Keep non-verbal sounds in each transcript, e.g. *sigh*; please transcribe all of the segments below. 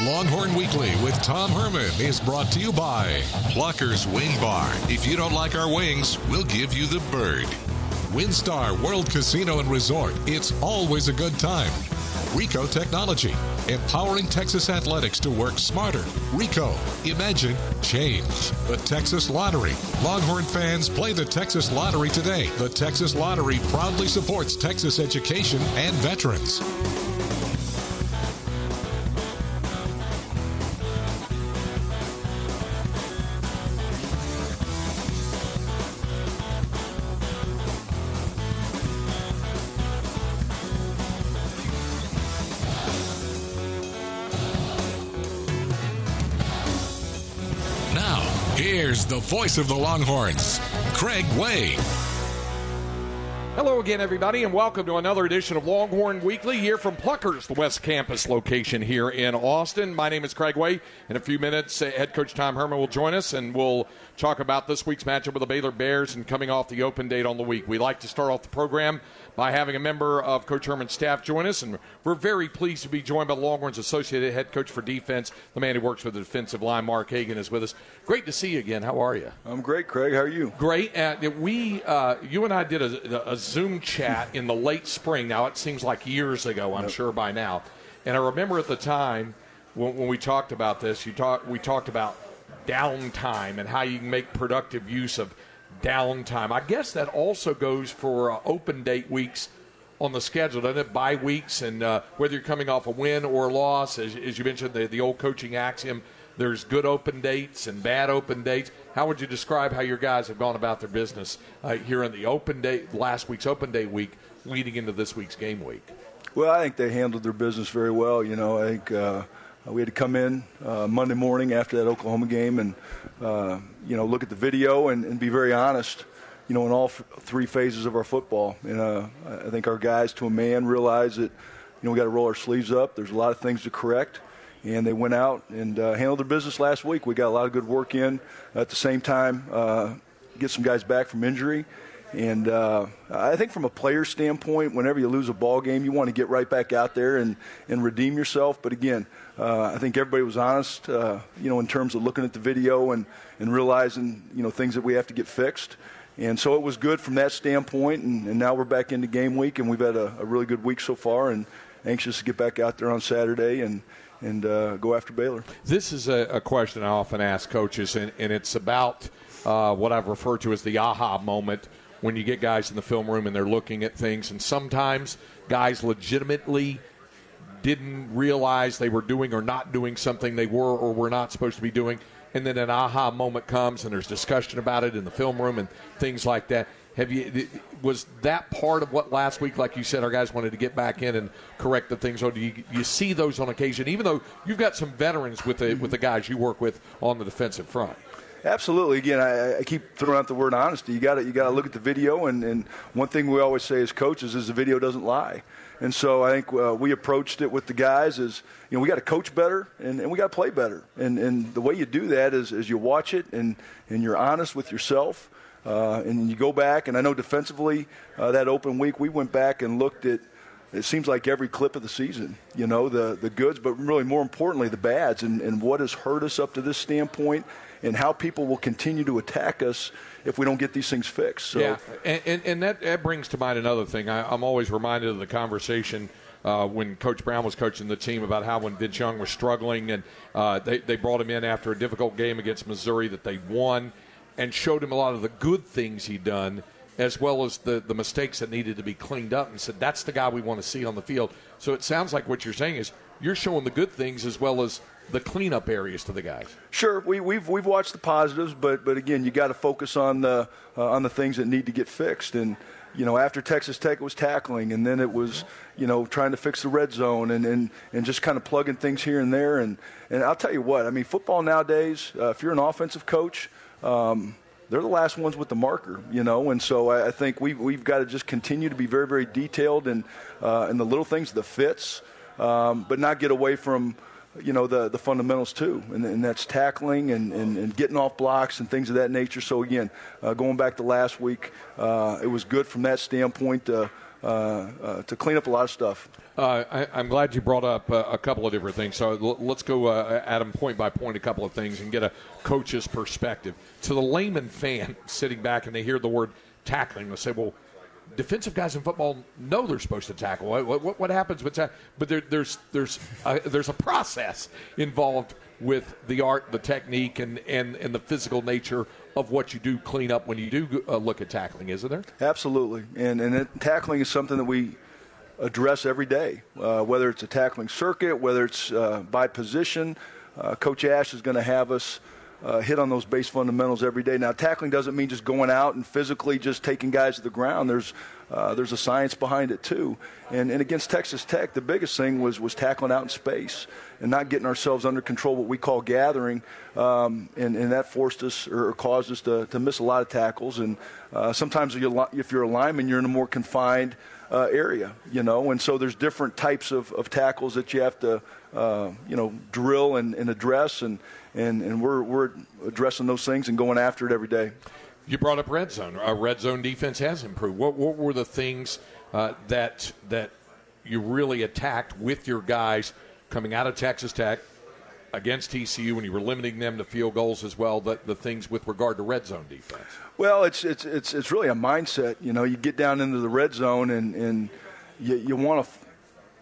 Longhorn Weekly with Tom Herman is brought to you by Pluckers Wing Bar. If you don't like our wings, we'll give you the bird. WinStar World Casino and Resort. It's always a good time. Ricoh Technology, empowering Texas athletics to work smarter. Ricoh, imagine change. The Texas Lottery. Longhorn fans play the Texas Lottery today. The Texas Lottery proudly supports Texas education and veterans. Voice of the Longhorns, Craig Way. Hello again, everybody, and welcome to another edition of Longhorn Weekly here from Pluckers, the West Campus location here in Austin. My name is Craig Way. In a few minutes, uh, head coach Tom Herman will join us, and we'll talk about this week's matchup with the Baylor Bears and coming off the open date on the week. We like to start off the program by having a member of Coach Herman's staff join us, and we're very pleased to be joined by Longhorns Associate Head Coach for Defense, the man who works with the defensive line, Mark Hagen, is with us. Great to see you again. How are you? I'm great, Craig. How are you? Great. Uh, we, uh, you and I did a, a, Zoom chat in the late spring. Now it seems like years ago. I'm sure by now. And I remember at the time when, when we talked about this, you talk, we talked about downtime and how you can make productive use of downtime. I guess that also goes for uh, open date weeks on the schedule, doesn't it? Bye weeks, and uh, whether you're coming off a win or a loss, as, as you mentioned, the, the old coaching axiom there's good open dates and bad open dates. How would you describe how your guys have gone about their business uh, here in the open day, last week's open day week, leading into this week's game week? Well, I think they handled their business very well. You know, I think uh, we had to come in uh, Monday morning after that Oklahoma game and uh, you know look at the video and, and, be very honest. You know, in all f- three phases of our football, and uh, I think our guys, to a man, realize that you know we got to roll our sleeves up. There's a lot of things to correct and they went out and uh, handled their business last week. We got a lot of good work in. At the same time, uh, get some guys back from injury, And uh, I think from a player standpoint, whenever you lose a ball game, you want to get right back out there and, and redeem yourself. But again, uh, I think everybody was honest, uh, you know, in terms of looking at the video and, and realizing, you know, things that we have to get fixed. And so it was good from that standpoint. And, and now we're back into game week, and we've had a, a, really good week so far, and anxious to get back out there on Saturday and and uh, go after Baylor. This is a, a, question I often ask coaches, and, and it's about uh, what I've referred to as the aha moment when you get guys in the film room and they're looking at things, and sometimes guys legitimately didn't realize they were doing or not doing something they were or were not supposed to be doing, and then an aha moment comes and there's discussion about it in the film room and things like that. Have you was that part of what last week, like you said, our guys wanted to get back in and correct the things? Or do you, you see those on occasion, even though you've got some veterans with the with the guys you work with on the defensive front? Absolutely. Again, I, I, keep throwing out the word honesty. You got to you got to look at the video, and, and one thing we always say as coaches is the video doesn't lie. And so I think uh, we approached it with the guys is you know we got to coach better and, and we got to play better. And and the way you do that is, is you watch it and and you're honest with yourself. Uh, and you go back, and I know defensively, uh, that open week, we went back and looked at it seems like every clip of the season, you know, the, the goods, but really more importantly, the bads and, and what has hurt us up to this standpoint and how people will continue to attack us if we don't get these things fixed. So. Yeah, and, and, and that, that, brings to mind another thing. I, am always reminded of the conversation uh, when Coach Brown was coaching the team about how when Vince Young was struggling and uh, they, they brought him in after a difficult game against Missouri that they won and showed him a lot of the good things he'd done as well as the, the mistakes that needed to be cleaned up and said that's the guy we want to see on the field. So it sounds like what you're saying is you're showing the good things as well as the cleanup areas to the guys. Sure, we, have we've, we've watched the positives, but but again, you got to focus on the uh, on the things that need to get fixed. And you know, after Texas Tech, it was tackling, and then it was you know trying to fix the red zone, and and, and just kind of plugging things here and there. And and I'll tell you what, I mean, football nowadays, uh, if you're an offensive coach. Um, they're the last ones with the marker, you know, and so I, I think we've, we've got to just continue to be very, very detailed in, uh, in the little things, the fits, um, but not get away from, you know the the fundamentals too, and, and that's tackling and, and, and, getting off blocks and things of that nature. So again, uh, going back to last week, uh, it was good from that standpoint to, uh, uh to clean up a lot of stuff. Uh, I, am glad you brought up uh, a couple of different things. So l- let's go, Adam, point by point, a couple of things, and get a coach's perspective. To the layman fan *laughs* sitting back and they hear the word tackling, they say, "Well." Defensive guys in football know they're supposed to tackle. What, what, what happens with? But there, there's there's a, there's a process involved with the art, the technique, and, and, and the physical nature of what you do clean up when you do uh, look at tackling, isn't there? Absolutely, and and it, tackling is something that we address every day, uh, whether it's a tackling circuit, whether it's uh, by position. Uh, Coach Ash is going to have us uh, hit on those base fundamentals every day. Now, tackling doesn't mean just going out and physically just taking guys to the ground. There's uh, there's a science behind it too. And, and against Texas Tech, the biggest thing was was tackling out in space and not getting ourselves under control, what we call gathering, um, and, and that forced us or caused us to, to miss a lot of tackles. And uh, sometimes if you're, if you're a lineman, you're in a more confined uh, area, you know, and so there's different types of, of tackles that you have to, uh, you know, drill and, and address, and, and, and we're, we're addressing those things and going after it every day. You brought up red zone. Our red zone defense has improved. What, what were the things uh, that that you really attacked with your guys coming out of Texas Tech against TCU when you were limiting them to field goals as well? The, the things with regard to red zone defense. Well, it's it's it's it's really a mindset. You know, you get down into the red zone and and you, you want to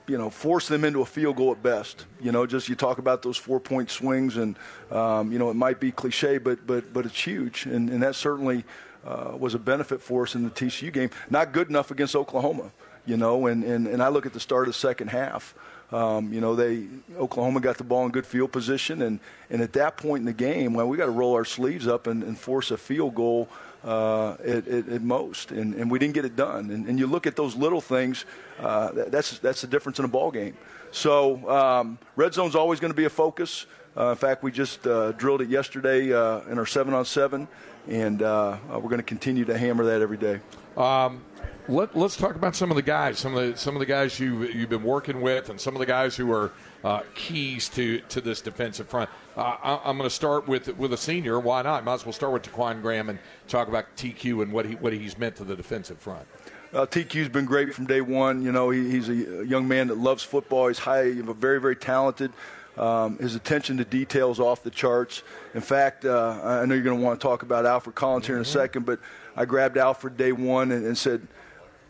you know, force them into a field goal at best. You know, just you talk about those four point swings, and um, you know, it might be cliche, but but but it's huge, and and that certainly uh, was a benefit for us in the TCU game. Not good enough against Oklahoma, you know, and and and I look at the start of the second half. Um, you know, they Oklahoma got the ball in good field position, and and at that point in the game, well, we got to roll our sleeves up and, and force a field goal uh, at, at, at, most, and, and we didn't get it done. And, and you look at those little things, uh, that's that's the difference in a ball game. So um, red zone's always going to be a focus. Uh, in fact, we just uh, drilled it yesterday uh, in our seven on seven, and uh, we're going to continue to hammer that every day. Um, Let, us talk about some of the guys, some of the some of the guys you you've been working with, and some of the guys who are uh, keys to, to this defensive front. Uh, I, am going to start with with a senior. Why not? Might as well start with Ta'Quon Graham and talk about TQ and what he what he's meant to the defensive front. Uh, TQ's been great from day one. You know, he, he's a young man that loves football. He's high, very very talented. Um, his attention to details off the charts. In fact, uh, I know you're going to want to talk about Alfred Collins here in a mm-hmm. second, but I grabbed Alfred day one and, and said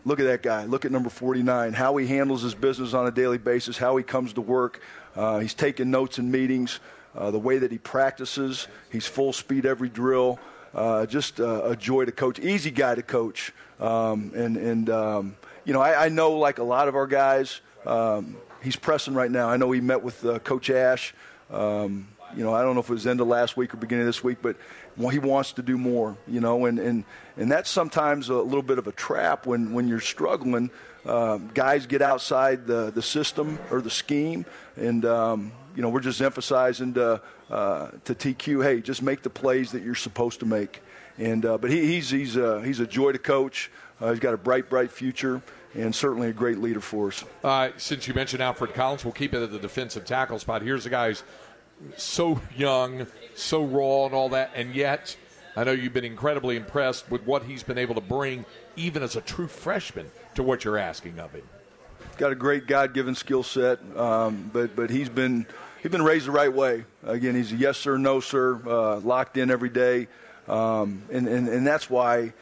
Look at that guy. Look at number 49. How he handles his business on a daily basis, how he comes to work. Uh, he's taking notes in meetings, uh, the way that he practices. He's full speed every drill. Uh, just uh, a joy to coach. Easy guy to coach. Um, and, and um, you know, I, I, know like a lot of our guys, um, he's pressing right now. I know he met with uh, Coach Ash. Um, you know, I don't know if it was end of last week or beginning of this week, but he wants to do more, you know, and, and, and that's sometimes a little bit of a trap when, when you're struggling. Uh, guys get outside the, the system or the scheme, and, um, you know, we're just emphasizing to, uh, to TQ, hey, just make the plays that you're supposed to make. And, uh, but he, he's, he's, he's a joy to coach. Uh, he's got a bright, bright future and certainly a great leader for us. Uh, since you mentioned Alfred Collins, we'll keep it at the defensive tackle spot. Here's the guy who's so young, so raw, and all that, and yet I know you've been incredibly impressed with what he's been able to bring, even as a true freshman, to what you're asking of him. Got a great God-given skill set, um, but but he's been he's been raised the right way. Again, he's a yes sir, no sir, uh, locked in every day, um, and, and and that's why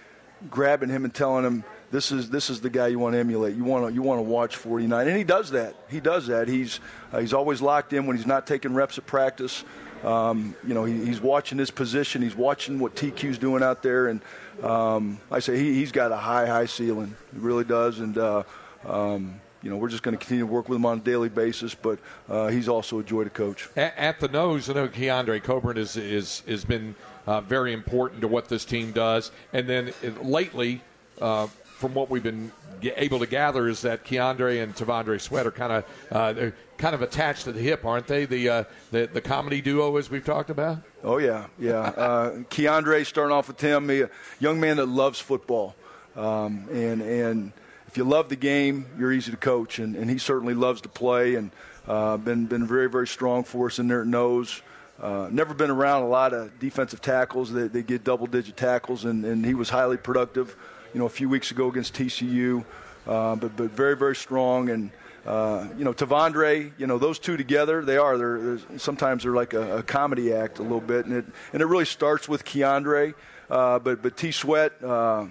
grabbing him and telling him this is this is the guy you want to emulate. You want to you want to watch 49, and he does that. He does that. He's uh, he's always locked in when he's not taking reps at practice. Um, you know, he, he's watching his position. He's watching what TQ's doing out there, and um, I say he, has got a high high ceiling. He really does, and. Uh, um, you know, we're just going to continue to work with him on a daily basis, but uh, he's also a joy to coach. At, at the nose, I know Keondre Coburn is is has been uh, very important to what this team does, and then uh, lately, uh, from what we've been able to gather is that Keondre and T'Vondre Sweat are kind of uh, kind of attached to the hip, aren't they? The, uh, the the comedy duo as we've talked about. Oh yeah, yeah. *laughs* uh, Keondre starting off with him, a young man that loves football, um, and and if you love the game, you're easy to coach, and, and he certainly loves to play, and uh, been been very very strong for us in their nose. Uh, never been around a lot of defensive tackles. They, they get double digit tackles, and, and he was highly productive you know, a few weeks ago against TCU. Uh, but, but very, very strong. And, uh, you know, T'Vondre, you know, those two together, they are. They're, they're sometimes they're like a, a, comedy act a little bit. And it, and it really starts with Keondre. Uh, but, but T Sweat, uh,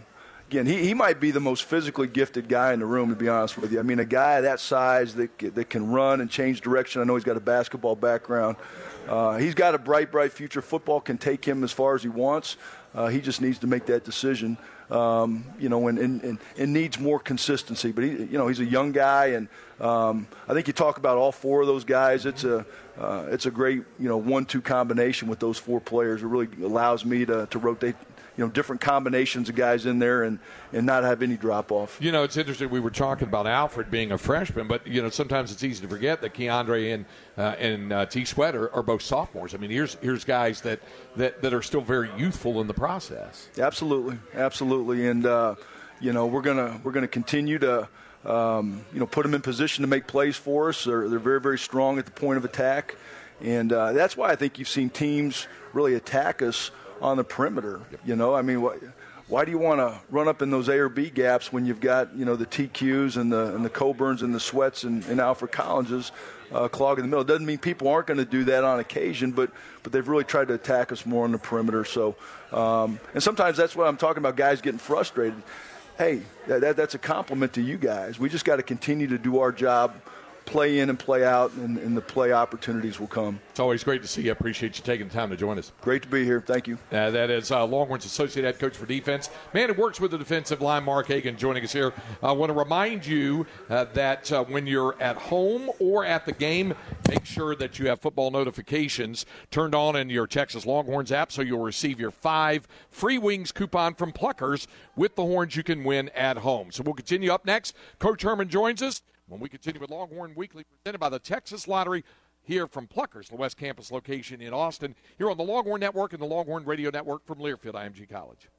again, he, he might be the most physically gifted guy in the room, to be honest with you. I mean, a guy that size that, that can run and change direction. I know he's got a basketball background. Uh, he's got a bright, bright future. Football can take him as far as he wants. Uh, he just needs to make that decision um, you know, and, and, and, needs more consistency. But he, you know, he's a young guy, and um, I think you talk about all four of those guys. It's a uh, it's a great you know one-two combination with those four players. It really allows me to, to rotate you know different combinations of guys in there and and not have any drop off. You know, it's interesting. We were talking about Alfred being a freshman, but you know sometimes it's easy to forget that Keondre and uh, and uh, T Sweat are, are, both sophomores. I mean, here's here's guys that, that that are still very youthful in the process. Absolutely, absolutely, and uh, you know we're gonna we're gonna continue to. Um, you know, put them in position to make plays for us. They're, they're very, very strong at the point of attack. And uh, that's why I think you've seen teams really attack us on the perimeter. You know, I mean, what, why do you want to run up in those A or B gaps when you've got you know the TQs and the and the Coburns and the Sweats and, and Alfred Collinses uh, clogging the middle? It doesn't mean people aren't going to do that on occasion, but but they've really tried to attack us more on the perimeter. So, um, and sometimes that's what I'm talking about. Guys getting frustrated. Hey, that, that, that's a compliment to you guys. We just got to continue to do our job play in and play out, and, and, the play opportunities will come. It's always great to see you. I appreciate you taking the time to join us. Great to be here. Thank you. Uh, that is uh, Longhorns Associate Head Coach for Defense. Man it works with the defensive line, Mark Hagen, joining us here. I want to remind you uh, that uh, when you're at home or at the game, make sure that you have football notifications turned on in your Texas Longhorns app so you'll receive your five free wings coupon from Pluckers with the horns you can win at home. So we'll continue up next. Coach Herman joins us when we continue with Longhorn Weekly, presented by the Texas Lottery here from Pluckers, the West Campus location in Austin, here on the Longhorn Network and the Longhorn Radio Network from Learfield IMG College.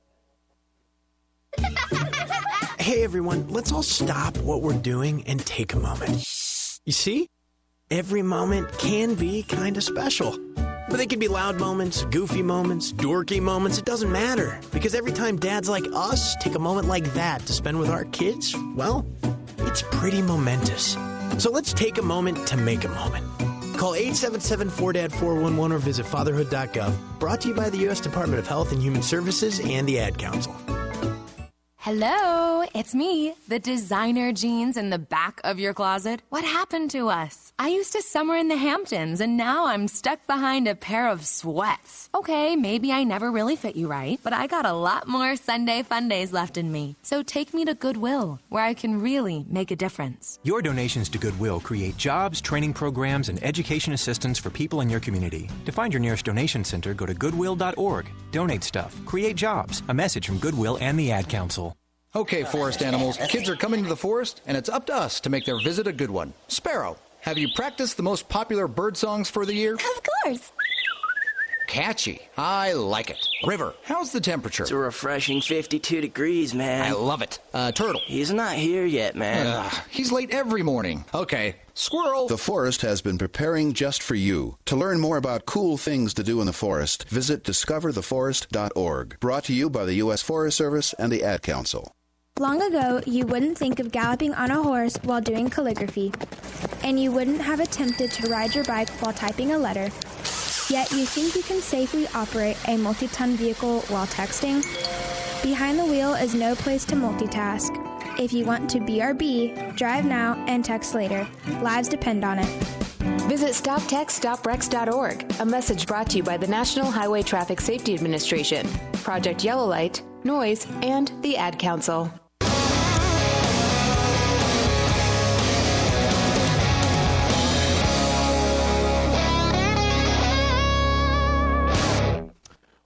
*laughs* Hey everyone, let's all stop what we're doing and take a moment. You see? Every moment can be kind of special. But they can be loud moments, goofy moments, dorky moments. It doesn't matter. Because every time dads like us take a moment like that to spend with our kids, well, it's pretty momentous. So let's take a moment to make a moment. Call 877-4DAD-411 or visit fatherhood.gov. Brought to you by the U.S. Department of Health and Human Services and the Ad Council. Hello, it's me, the designer jeans in the back of your closet. What happened to us? I used to summer in the Hamptons and now I'm stuck behind a pair of sweats. Okay, maybe I never really fit you right, but I got a lot more Sunday fun days left in me. So take me to Goodwill, where I can really make a difference. Your donations to Goodwill create jobs, training programs, and education assistance for people in your community. To find your nearest donation center, go to goodwill.org. Donate stuff, create jobs. A message from Goodwill and the Ad Council. Okay, forest animals, kids are coming to the forest, and it's up to us to make their visit a good one. Sparrow, have you practiced the most popular bird songs for the year? Of course. Catchy. I like it. River, how's the temperature? It's a refreshing 52 degrees, man. I love it. Uh, turtle. He's not here yet, man. Ugh, he's late every morning. Okay. Squirrel. The forest has been preparing just for you. To learn more about cool things to do in the forest, visit discovertheforest.org. Brought to you by the U.S. Forest Service and the Ad Council. Long ago, you wouldn't think of galloping on a horse while doing calligraphy, and you wouldn't have attempted to ride your bike while typing a letter. Yet you think you can safely operate a multi ton vehicle while texting? Behind the wheel is no place to multitask. If you want to BRB, drive now and text later. Lives depend on it. Visit StopTextStopWrecks.org, a message brought to you by the National Highway Traffic Safety Administration, Project Yellow Light, Noise, and the Ad Council.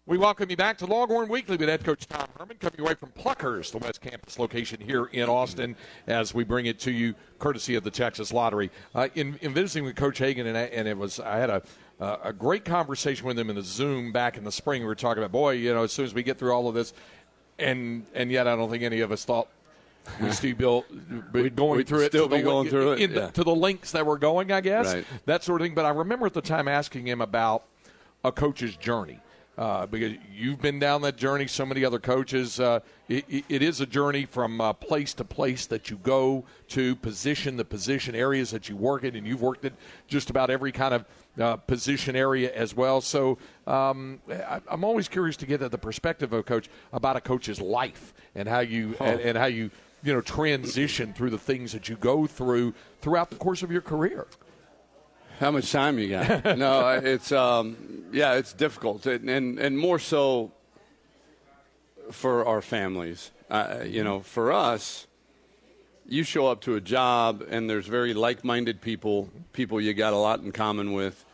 We welcome you back to Longhorn Weekly with head coach Tom Herman, coming away from Pluckers, the West Campus location here in Austin, as we bring it to you courtesy of the Texas Lottery. Uh, in, in, visiting with Coach Hagen, and, I, and it was I had a uh, a great conversation with him in the Zoom back in the spring. We were talking about, boy, you know, as soon as we get through all of this, and and yet I don't think any of us thought we *laughs* still be going we'd through it. Still be going through it yeah. to the links that we're going, I guess right. that sort of thing. But I remember at the time asking him about a coach's journey. Uh, because you've been down that journey, so many other coaches. Uh, it, it is a journey from uh, place to place that you go to, position the position areas that you work in, and you've worked at just about every kind of uh, position area as well. So um, I, am always curious to get at the perspective of a coach about a coach's life and how you Oh. and, and how you you know transition through the things that you go through throughout the course of your career. How much time you got? *laughs* no, it's um, yeah, it's difficult, and and, and more so for our families. Uh, you know, for us, you show up to a job, and there's very like-minded people, people you got a lot in common with.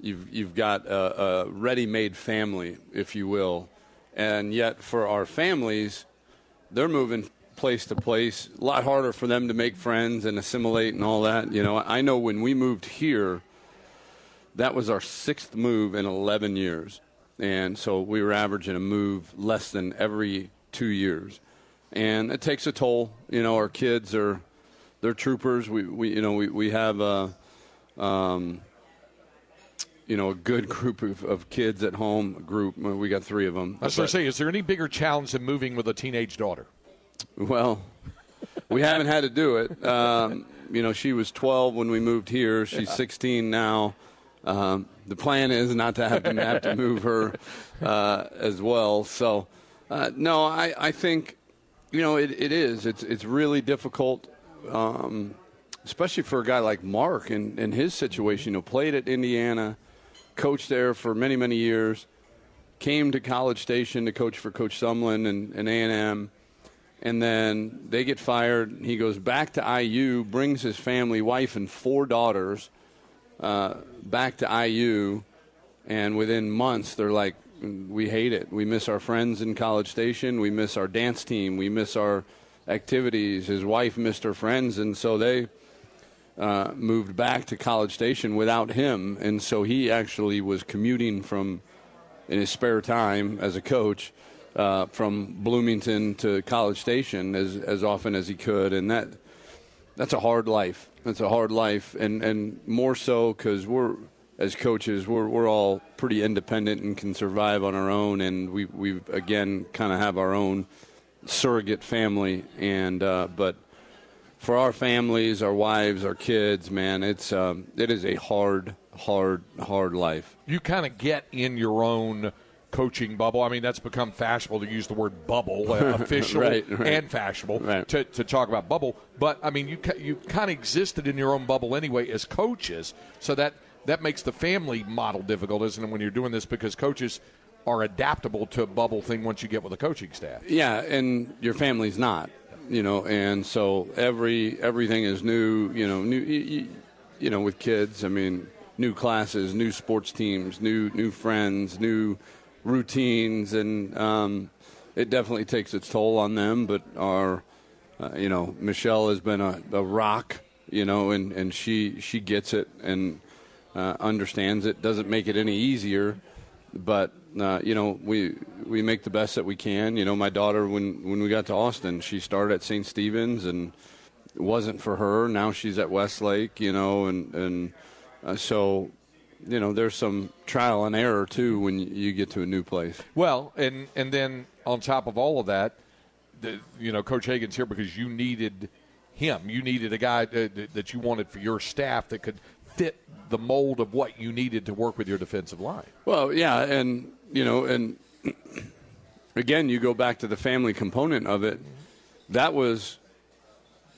You've you've got a, a ready-made family, if you will, and yet for our families, they're moving place to place. A lot harder for them to make friends and assimilate and all that. You know, I know when we moved here, that was our sixth move in 11 years. And so we were averaging a move less than every two years. And it takes a toll. You know, our kids are, they're troopers. We, we you know, we, we have a, um, you know, a good group of, of kids at home, a group. We got three of them. I was going to say, is there any bigger challenge than moving with a teenage daughter? Well, we haven't had to do it. Um, you know, she was 12 when we moved here. She's Yeah. 16 now. Um, the plan is not to have to, have to move her uh, as well. So, uh, no, I, I think, you know, it, it is. It's, it's really difficult, um, especially for a guy like Mark and, and his situation. Know, played at Indiana, coached there for many, many years, came to College Station to coach for Coach Sumlin and, and A&M and then they get fired. He goes back to IU, brings his family, wife, and four daughters uh, back to IU, and within months they're like, "We hate it. We miss our friends in College Station. We miss our dance team. We miss our activities." His wife missed her friends, and so they. Uh, moved back to College Station without him, and so he actually was commuting from in his spare time as a coach uh, from Bloomington to College Station as as often as he could, and that that's a hard life. That's a hard life, and and more so because we're as coaches we're we're all pretty independent and can survive on our own, and we we again kind of have our own surrogate family, and uh, but for our families, our wives, our kids, man, it's um, it is a hard, hard, hard life. You kind of get in your own coaching bubble. I mean, that's become fashionable to use the word bubble, uh, *laughs* official Right, right. and fashionable to, to talk about bubble. But I mean, you you kind of existed in your own bubble anyway as coaches, so that that makes the family model difficult, isn't it? When you're doing this because coaches are adaptable to a bubble thing once you get with a coaching staff. Yeah, and your family's not, you know, and so every everything is new, you know, new, you, you know, with kids. I mean, new classes, new sports teams, new new friends, new routines, and um, it definitely takes its toll on them. But our, uh, you know, Michelle has been a, a rock, you know, and and she she gets it and uh, understands it. Doesn't make it any easier, but uh, you know we we make the best that we can. You know, my daughter when when we got to Austin, she started at St. Stephen's and wasn't for her. Now she's at Westlake. You know, and and uh, so you know there's some trial and error too when you get to a new place. Well, and and then on top of all of that, the, you know, Coach Hagen's here because you needed him. You needed a guy that, that you wanted for your staff that could fit the mold of what you needed to work with your defensive line. Well, yeah, and you know, and *clears throat* again, you go back to the family component of it. That was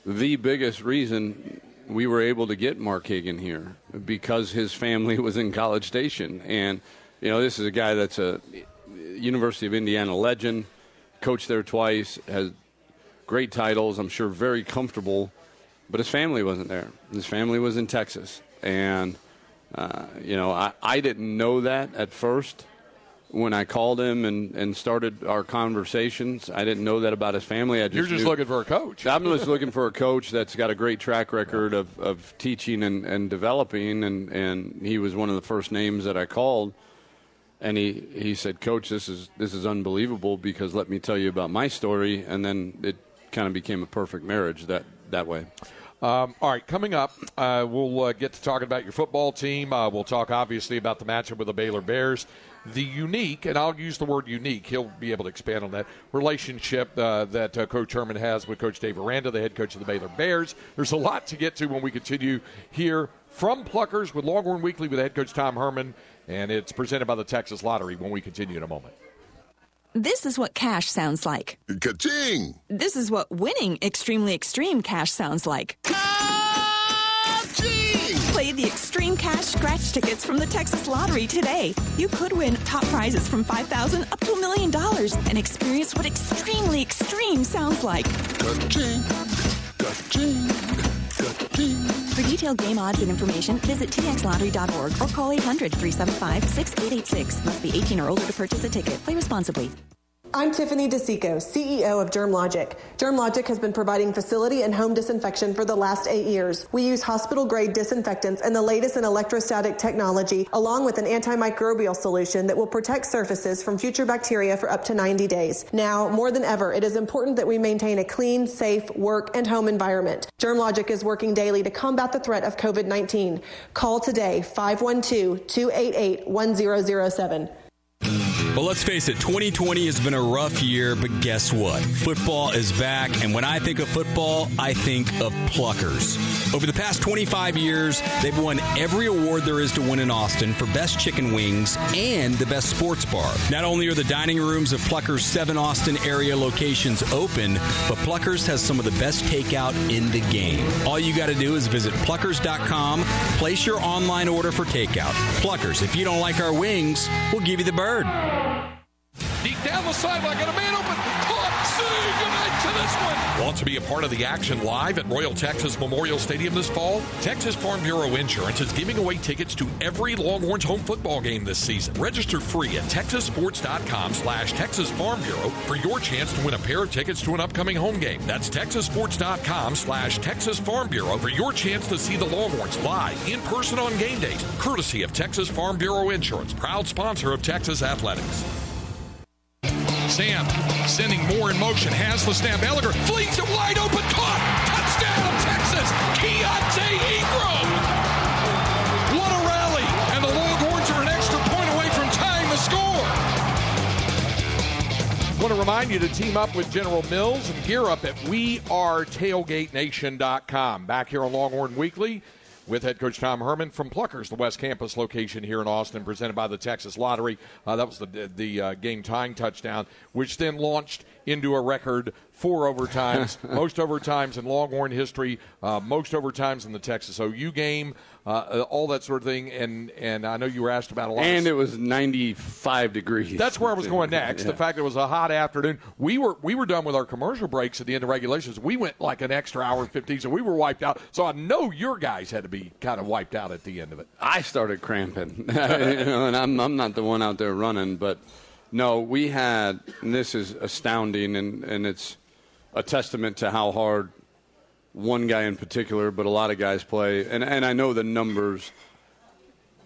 the biggest reason we were able to get Mark Hagen here because his family *laughs* was in College Station, and you know, this is a guy that's a University of Indiana legend, coached there twice, has great titles. I'm sure very comfortable, but his family wasn't there. His family was in Texas, and uh, you know, I, I didn't know that at first when I called him and, and started our conversations. I didn't know that about his family. I just You're just knew- looking for a coach. *laughs* I'm just looking for a coach that's got a great track record of, of teaching and, and developing, and, and he was one of the first names that I called. And he, he said, Coach, this is this is unbelievable because let me tell you about my story, and then it kind of became a perfect marriage that that way. Um, all right, coming up, uh, we'll uh, get to talking about your football team. Uh, we'll talk obviously about the matchup with the Baylor Bears. The unique, and I'll use the word unique, he'll be able to expand on that relationship uh, that uh, Coach Herman has with Coach Dave Aranda, the head coach of the Baylor Bears. There's a lot to get to when we continue here from Pluckers with Longhorn Weekly with head coach Tom Herman, and it's presented by the Texas Lottery when we continue in a moment. This is what cash sounds like. Ka-ching! This is what winning extremely extreme cash sounds like. Play the Extreme Cash scratch tickets from the Texas Lottery today. You could win top prizes from 5000 up to a million dollars and experience what extremely extreme sounds like. Ka-ching! Ka-ching! Ka-ching! For detailed game odds and information, visit txlottery.org or call 800-375-6886. Must be 18 or older to purchase a ticket. Play responsibly. I'm Tiffany DeSico, CEO of DermLogic. DermLogic has been providing facility and home disinfection for the last eight years. We use hospital grade disinfectants and the latest in electrostatic technology, along with an antimicrobial solution that will protect surfaces from future bacteria for up to 90 days. Now, more than ever, it is important that we maintain a clean, safe work and home environment. DermLogic is working daily to combat the threat of COVID 19. Call today 512 288 1007. Well, let's face it, 2020 has been a rough year, but guess what? Football is back, and when I think of football, I think of Pluckers. Over the past 25 years, they've won every award there is to win in Austin for best chicken wings and the best sports bar. Not only are the dining rooms of Pluckers' seven Austin area locations open, but Pluckers has some of the best takeout in the game. All you got to do is visit pluckers.com, place your online order for takeout. Pluckers, if you don't like our wings, we'll give you the bird. Deep down the sideline, got a man open. Caught. Want to be a part of the action live at Royal Texas Memorial Stadium this fall? Texas Farm Bureau Insurance is giving away tickets to every Longhorns home football game this season. Register free at texassports.com slash Texas Farm Bureau for your chance to win a pair of tickets to an upcoming home game. That's texassports.com slash Texas Farm Bureau for your chance to see the Longhorns live in person on game days, courtesy of Texas Farm Bureau Insurance, proud sponsor of Texas Athletics. Sam sending more in motion. Has the snap. Ehlinger flings it wide open. Caught. Touchdown, Texas. Keontay Ingram. What a rally. And the Longhorns are an extra point away from tying the score. I want to remind you to team up with General Mills and gear up at wearetailgatenation.com. Back here on Longhorn Weekly with head coach Tom Herman from Pluckers, the West Campus location here in Austin, presented by the Texas Lottery. Uh, that was the the uh, game tying touchdown, which then launched into a record four overtimes, *laughs* most overtimes in Longhorn history, uh, most overtimes in the Texas OU game, uh, all that sort of thing. And and I know you were asked about a lot. And it was 95 degrees. that's where I was going *laughs* next. Yeah. The fact that it was a hot afternoon. We were we were done with our commercial breaks at the end of regulations. We went like an extra hour and fifteen, so we were wiped out. So I know your guys had to be kind of wiped out at the end of it. I started cramping, you *laughs* know, and I'm, I'm not the one out there running, but no, we had, and this is astounding, and, and it's a testament to how hard one guy in particular, but a lot of guys play. And, and I know the numbers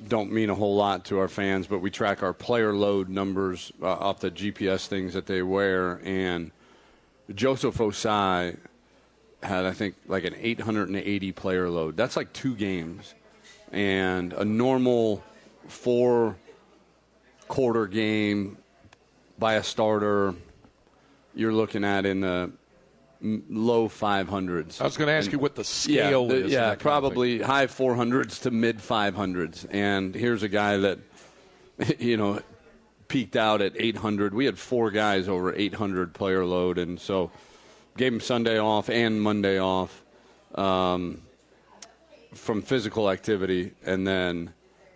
don't mean a whole lot to our fans, but we track our player load numbers uh, off the GPS things that they wear. And Joseph Ossai had, I think, like an 880 player load. That's like two games. And a normal four quarter game by a starter, you're looking at in the low 500s. I was going to ask And- you what the scale yeah, the- is. Yeah, that kind of probably high 400s to mid 500s. And here's a guy that, *laughs* you know, peaked out at 800. We had four guys over 800 player load, and so gave him Sunday off and Monday off um, from physical activity, and then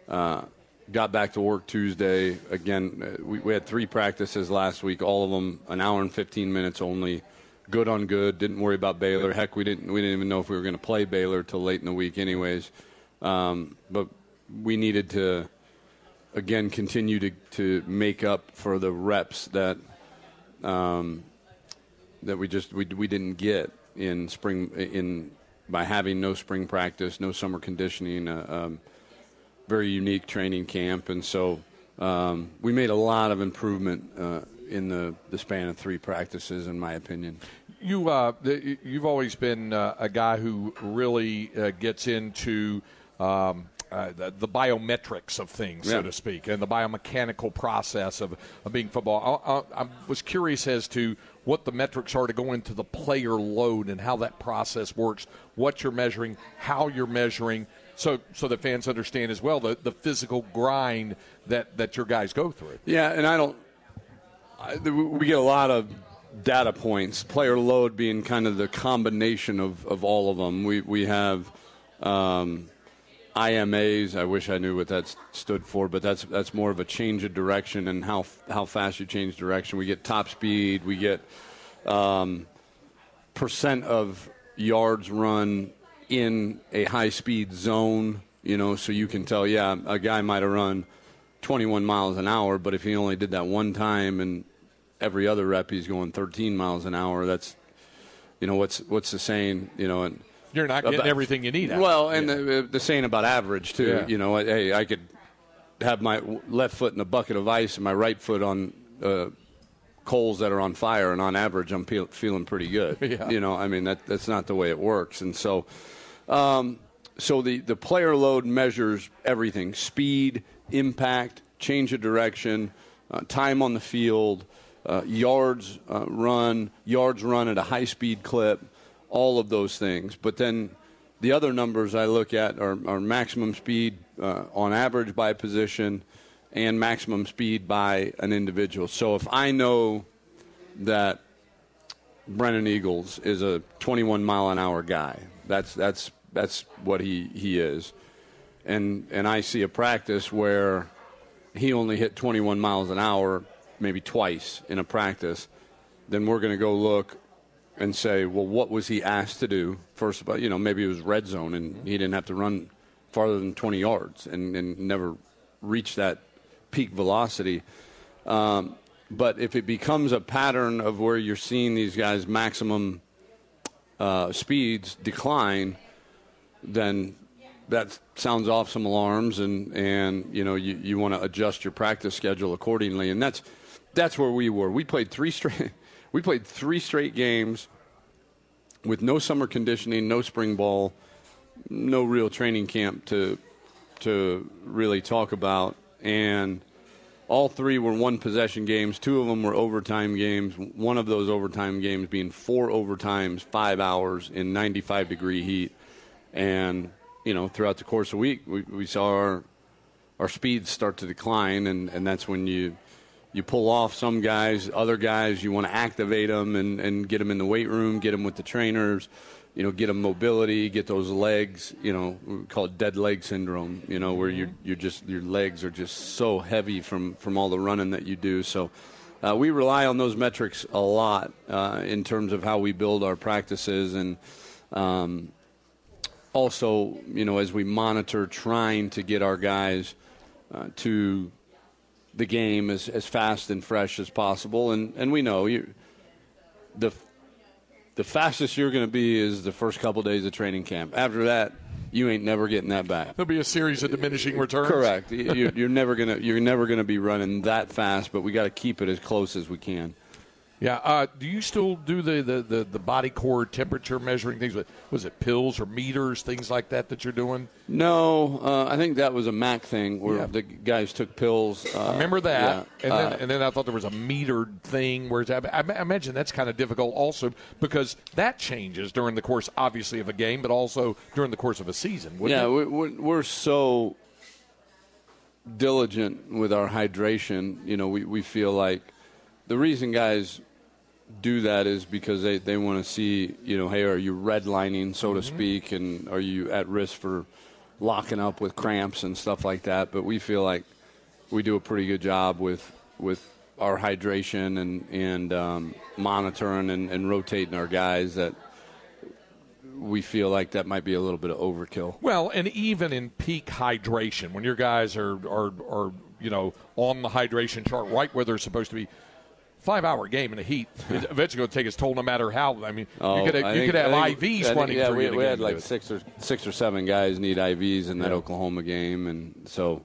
uh, got back to work Tuesday. Again, uh, we, we had three practices last week, all of them an hour and 15 minutes only. Good on good. Didn't worry about Baylor. Heck, we didn't. We didn't even know if we were going to play Baylor till late in the week, anyways. Um, but we needed to again continue to, to make up for the reps that um, that we just we, we didn't get in spring in by having no spring practice, no summer conditioning, uh, um, very unique training camp, and so um, we made a lot of improvement uh, in the, the span of three practices, in my opinion. You, uh, the, you've always been uh, a guy who really uh, gets into um, uh, the, the biometrics of things, so to speak, and the biomechanical process of, of being football. I, I, I was curious as to what the metrics are to go into the player load and how that process works, what you're measuring, how you're measuring, so so that fans understand as well the, the physical grind that, that your guys go through. Yeah, and I don't. I, we get a lot of data points. Player load being kind of the combination of, of all of them. We we have um, IMAs. I wish I knew what that stood for, but that's that's more of a change of direction and how how fast you change direction. We get top speed. We get um, percent of yards run in a high speed zone. You know, so you can tell. Yeah, a guy might have run 21 miles an hour, but if he only did that one time and every other rep he's going 13 miles an hour, that's you know what's what's the saying? You know, and You're not getting about- everything you need. Well, and the, the saying about average too. Yeah. You know, hey, I could have my left foot in a bucket of ice and my right foot on uh, coals that are on fire, and on average, I'm feel, feeling pretty good. *laughs* Yeah. You know, I mean that that's not the way it works, and so. Um, so the, the player load measures everything speed, impact, change of direction, uh, time on the field, uh, yards uh, run, yards run at a high speed clip, all of those things. But then the other numbers I look at are, are maximum speed uh, on average by position and maximum speed by an individual. So if I know that Brennan Eagles is a 21 mile an hour guy. That's that's that's what he, he is. And and I see a practice where he only hit 21 miles an hour maybe twice in a practice, then we're going to go look and say, well, what was he asked to do? First of all, you know, maybe it was red zone and he didn't have to run farther than 20 yards and, and never reach that peak velocity. Um, but if it becomes a pattern of where you're seeing these guys maximum uh, speeds decline, then that sounds off some alarms, and and you know you, you want to adjust your practice schedule accordingly, and that's that's where we were. We played three straight. *laughs* We played three straight games with no summer conditioning, no spring ball, no real training camp to to really talk about, and all three were one possession games. Two of them were overtime games. One of those overtime games being four overtimes, five hours in 95 degree heat, and you know throughout the course of the week we, we saw our our speeds start to decline, and, and that's when you you pull off some guys, other guys you want to activate them and, and get them in the weight room, get them with the trainers, you know, get them mobility, get those legs, you know, we call it dead leg syndrome, you know, where you're, you're just, your legs are just so heavy from, from all the running that you do. So uh, we rely on those metrics a lot uh, in terms of how we build our practices and um, also, you know, as we monitor trying to get our guys uh, to the game as, as fast and fresh as possible. And, and we know you, the, the fastest you're going to be is the first couple days of training camp. After that, you ain't never getting that back. There'll be a series of diminishing returns. Correct. you're, you're never gonna you're never gonna be running that fast, but we got to keep it as close as we can. Yeah. Uh, do you still do the, the, the, the, body core temperature measuring things? Was it pills or meters, things like that that you're doing? No, uh, I think that was a Mac thing where yeah. the guys took pills. Uh, remember that, yeah. and then uh, and then I thought there was a metered thing. Where I, I imagine that's kind of difficult also because that changes during the course, obviously, of a game, but also during the course of a season. Yeah, we're, we're so diligent with our hydration. You know, we, we feel like the reason guys do that is because they, they want to see, you know, hey, are you redlining, so to mm-hmm. speak, and are you at risk for locking up with cramps and stuff like that? But we feel like we do a pretty good job with with our hydration and and um, monitoring and, and rotating our guys that we feel like that might be a little bit of overkill. Well, and even in peak hydration, when your guys are are, are you know on the hydration chart, right where they're supposed to be five hour game in the heat *laughs* is eventually going to take its toll no matter how. I mean, oh, you could have, you think, could have think, IVs running yeah, through we, you. We had like six or six or seven guys need IVs in that yeah. Oklahoma game, and so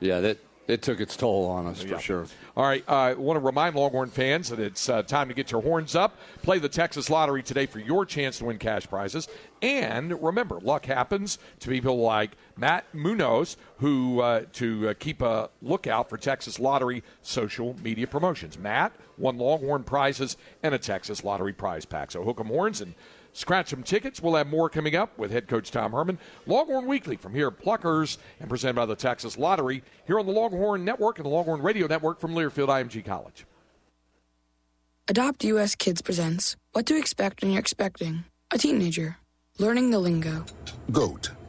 yeah, that it took its toll on us yeah. for sure. All right, I uh, want to remind Longhorn fans that it's uh, time to get your horns up. Play the Texas Lottery today for your chance to win cash prizes. And remember, luck happens to people like Matt Munoz, who uh, to uh, keep a lookout for Texas Lottery social media promotions. Matt won Longhorn prizes and a Texas Lottery prize pack. So hook 'em horns and scratch 'em tickets. We'll have more coming up with head coach Tom Herman. Longhorn Weekly from here Pluckers and presented by the Texas Lottery here on the Longhorn Network and the Longhorn Radio Network from Learfield IMG College. Adopt US Kids presents What to Expect When You're Expecting a Teenager. Learning the lingo. GOAT,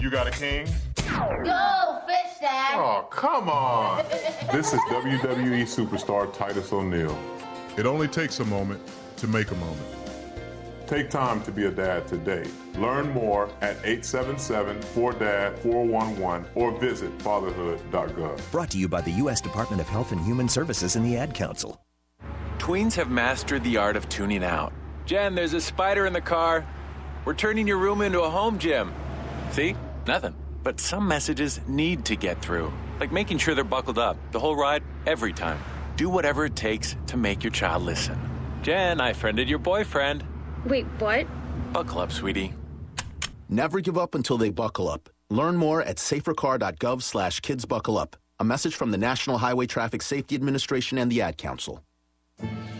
You got a king? Go, fish dad! Oh, come on! this is WWE superstar Titus O'Neil. It only takes a moment to make a moment. Take time to be a dad today. Learn more at 877-4DAD-411 or visit fatherhood.gov. Brought to you by the U.S. Department of Health and Human Services and the Ad Council. Tweens have mastered the art of tuning out. Jen, there's a spider in the car. We're turning your room into a home gym. See? Nothing. But some messages need to get through, like making sure they're buckled up the whole ride, every time do whatever it takes to make your child listen. Jen, I friended your boyfriend. Wait, what? Buckle up, sweetie. Never give up until they buckle up. Learn more at safercar.gov slash kidsbuckleup. A message from the National Highway Traffic Safety Administration and the Ad Council.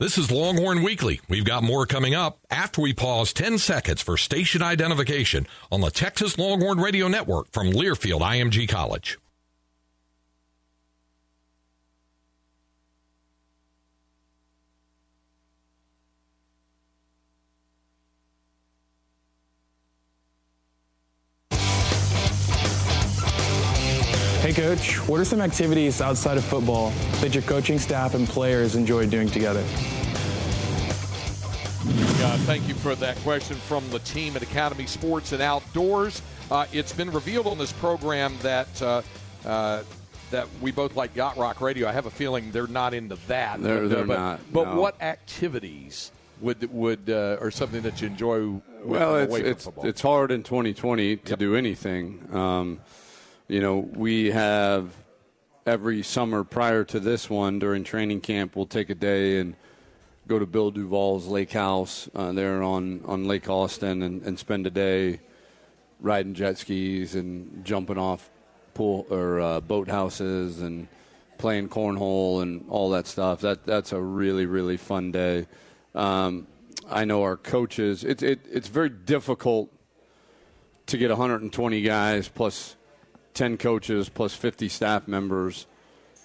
This is Longhorn Weekly. We've got more coming up after we pause 10 seconds for station identification on the Texas Longhorn Radio Network from Learfield IMG College. Hey, Coach, what are some activities outside of football that your coaching staff and players enjoy doing together? Uh, thank you for that question from the team at Academy Sports and Outdoors. Uh, it's been revealed on this program that uh, uh that we both like Yacht Rock Radio. I have a feeling they're not into that. They're, but, they're but, not. But no. what activities would would uh, or something that you enjoy? With, well, it's from it's football? it's hard in 2020 to do anything. Um, you know, we have every summer prior to this one during training camp, we'll take a day and go to Bill Duvall's lake house uh, there on, on Lake Austin and, and spend a day riding jet skis and jumping off pool or uh, boat houses and playing cornhole and all that stuff. That that's a really really fun day. Um, I know our coaches. It's it, it's very difficult to get 120 guys plus 10 coaches plus 50 staff members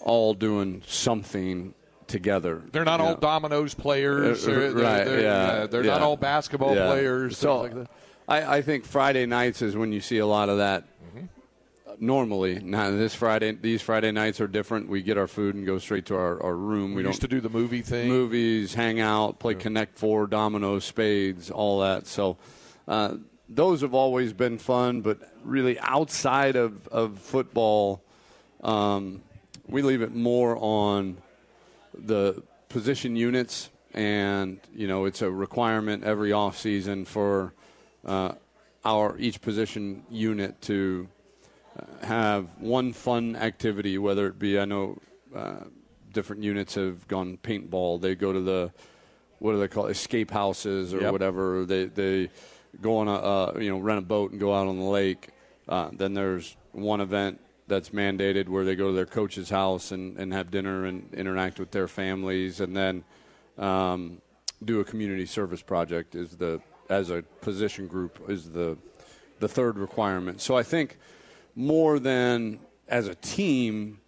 all doing something together. They're not all know. dominoes players. Uh, They're, they're- right, they're, yeah. uh, they're not all basketball Yeah. players. So like that. I, I think Friday nights is when you see a lot of that. Mm-hmm. Normally, now this Friday, these Friday nights are different. We get our food and go straight to our, our room. We don't used to do the movie thing. movies, hang out, play Connect Four, dominoes, spades, all that. So uh, those have always been fun, but really outside of, of football, um, we leave it more on the position units, and you know it's a requirement every off season for uh, our each position unit to uh, have one fun activity, whether it be I know uh, different units have gone paintball. They go to the what do they call it, escape houses or Yep. whatever. They they go on a uh, you know rent a boat and go out on the lake. Uh, then there's one event that's mandated where they go to their coach's house and, and have dinner and interact with their families, and then um, do a community service project is the as a position group is the the third requirement. So I think more than as a team,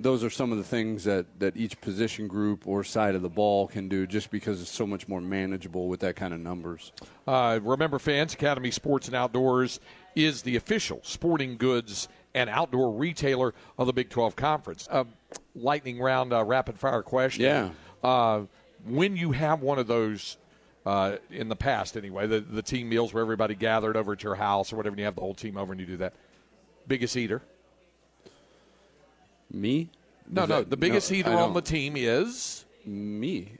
those are some of the things that, that each position group or side of the ball can do just because it's so much more manageable with that kind of numbers. Uh, remember, fans, Academy Sports and Outdoors is the official sporting goods and outdoor retailer of the Big 12 Conference. Uh, lightning round, uh, rapid fire question. Yeah. Uh, when you have one of those, uh, in the past anyway, the, the team meals where everybody gathered over at your house or whatever, and you have the whole team over and you do that. Biggest eater? Me? No, Is no. that- The biggest no, eater on the team is me.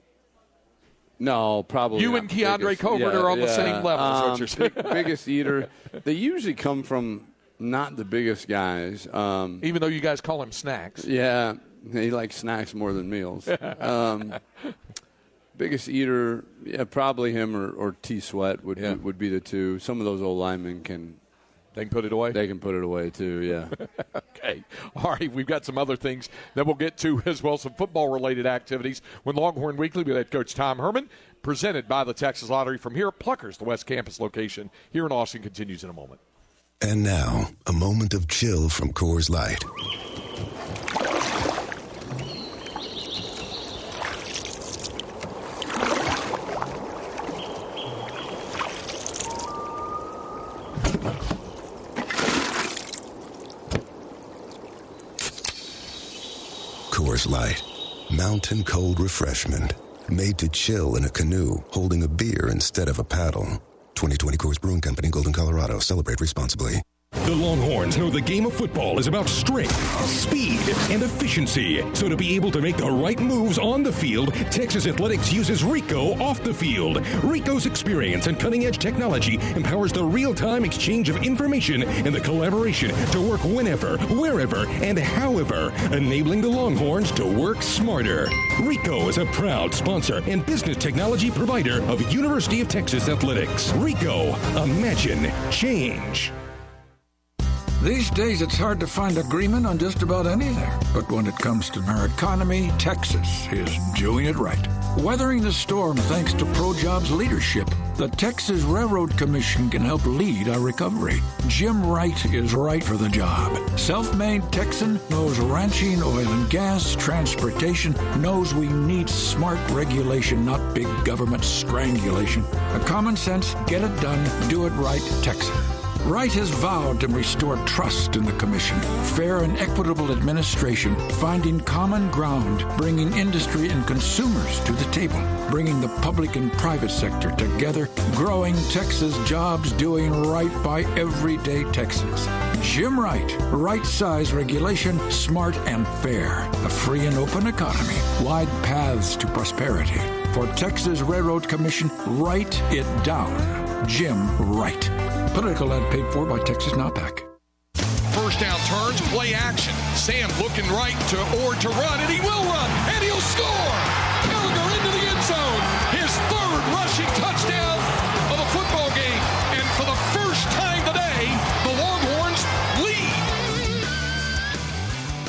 No, probably You and Keondre biggest. Coburn Yeah, are on the same level, is what Um, you're saying. big- *laughs* biggest eater. They usually come from not the biggest guys. Um, even though you guys call him snacks. Yeah, he likes snacks more than meals. *laughs* um, biggest eater, yeah, probably him or, or T Sweat would Yeah. would be the two. Some of those old linemen can they can put it away. They can put it away too. Yeah. *laughs* okay. All right. We've got some other things that we'll get to as well, some football related activities when Longhorn Weekly with head coach Tom Herman, presented by the Texas Lottery from here at Pluckers, the West Campus location here in Austin, continues in a moment. And now, a moment of chill from Coors Light. Coors Light, mountain cold refreshment, made to chill in a canoe, holding a beer instead of a paddle. 2020 Coors Brewing Company, Golden, Colorado. Celebrate responsibly. The Longhorns know the game of football is about strength, speed, and efficiency. So to be able to make the right moves on the field, Texas Athletics uses Ricoh off the field. Ricoh's experience and cutting edge technology empowers the real time exchange of information and the collaboration to work whenever, wherever, and however, enabling the Longhorns to work smarter. Ricoh is a proud sponsor and business technology provider of University of Texas Athletics. Ricoh, imagine change. These days, it's hard to find agreement on just about anything. But when it comes to our economy, Texas is doing it right. Weathering the storm thanks to ProJob's leadership, the Texas Railroad Commission can help lead our recovery. Jim Wright is right for the job. Self made Texan knows ranching, oil and gas, transportation, knows we need smart regulation, not big government strangulation. A common sense, get it done, do it right, Texan. Wright has vowed to restore trust in the Commission, fair and equitable administration, finding common ground, bringing industry and consumers to the table, bringing the public and private sector together, growing Texas jobs, doing right by everyday Texans. Jim Wright, right size regulation, smart and fair, a free and open economy, wide paths to prosperity. For Texas Railroad Commission, write it down. Jim Wright. Political ad paid for by Texas NAPAC. First down turns, play action. Sam looking right to or to run, and he will run, and he'll score.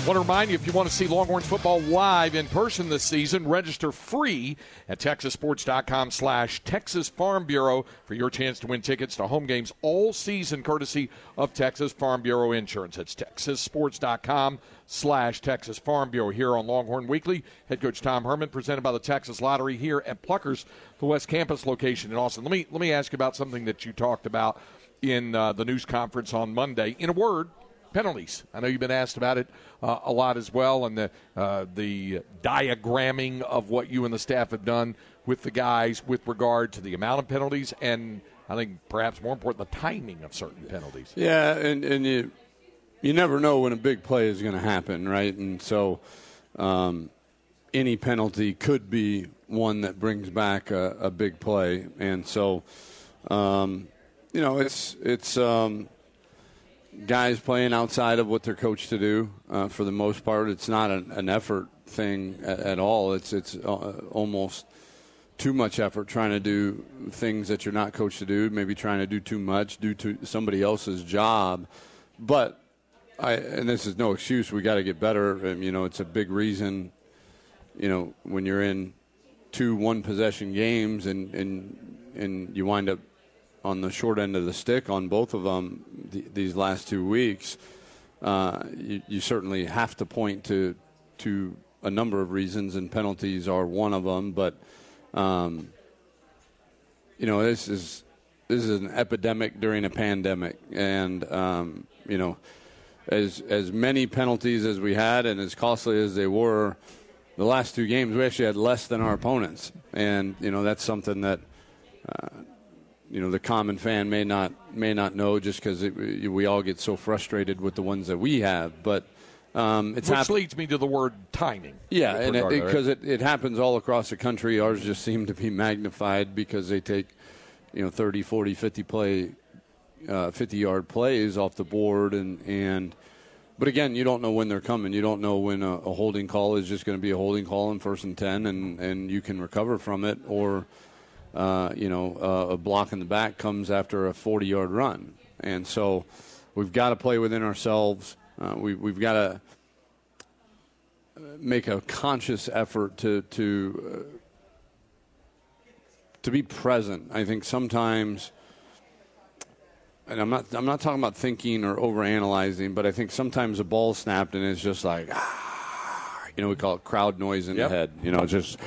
Want to remind you if you want to see Longhorns football live in person this season, register free at texassports.com slash Texas Farm Bureau for your chance to win tickets to home games all season courtesy of Texas Farm Bureau Insurance. It's texassports.com slash Texas Farm Bureau here on Longhorn Weekly. Head coach Tom Herman presented by the Texas Lottery here at Pluckers, the West Campus location in Austin. Let me, let me ask you about something that you talked about in uh, the news conference on Monday. In a word, penalties. I know you've been asked about it uh, a lot as well, and the uh, the diagramming of what you and the staff have done with the guys with regard to the amount of penalties, and I think perhaps more important, the timing of certain penalties. Yeah, and, and you you never know when a big play is going to happen, right? And so um, any penalty could be one that brings back a, a big play, and so um, you know it's it's. Um, guys playing outside of what they're coached to do. Uh, for the most part, it's not an, an effort thing at, at, all. It's it's uh, almost too much effort trying to do things that you're not coached to do. Maybe trying to do too much, do to somebody else's job. But I and this is no excuse. We got to get better. And, you know, it's a big reason. You know, when you're in two one possession games and and and you wind up on the short end of the stick on both of them th- these last two weeks, uh, you, you, certainly have to point to to a number of reasons, and penalties are one of them. But um, you know, this is this is an epidemic during a pandemic, and um, you know, as as many penalties as we had, and as costly as they were. The last two games, we actually had less than our opponents, and you know that's something that uh, you know the common fan may not may not know just because we all get so frustrated with the ones that we have, but. Um, it's Which hap- leads me to the word timing. Yeah, and because it, it, it, happens all across the country. Ours just seem to be magnified because they take, you know, 30, 40, 50 play, uh, 50 yard plays off the board, and and. But again, you don't know when they're coming. You don't know when a, a holding call is just going to be a holding call in first and ten, and and you can recover from it, or uh, you know, uh, a block in the back comes after a 40 yard run. And so we've got to play within ourselves. Uh, we, we've got to make a conscious effort to, to, uh, to be present. I think sometimes, and I'm not, I'm not talking about thinking or overanalyzing, but I think sometimes a ball snapped and it's just like, ah, you know, we call it crowd noise in yep. the head. You know, just.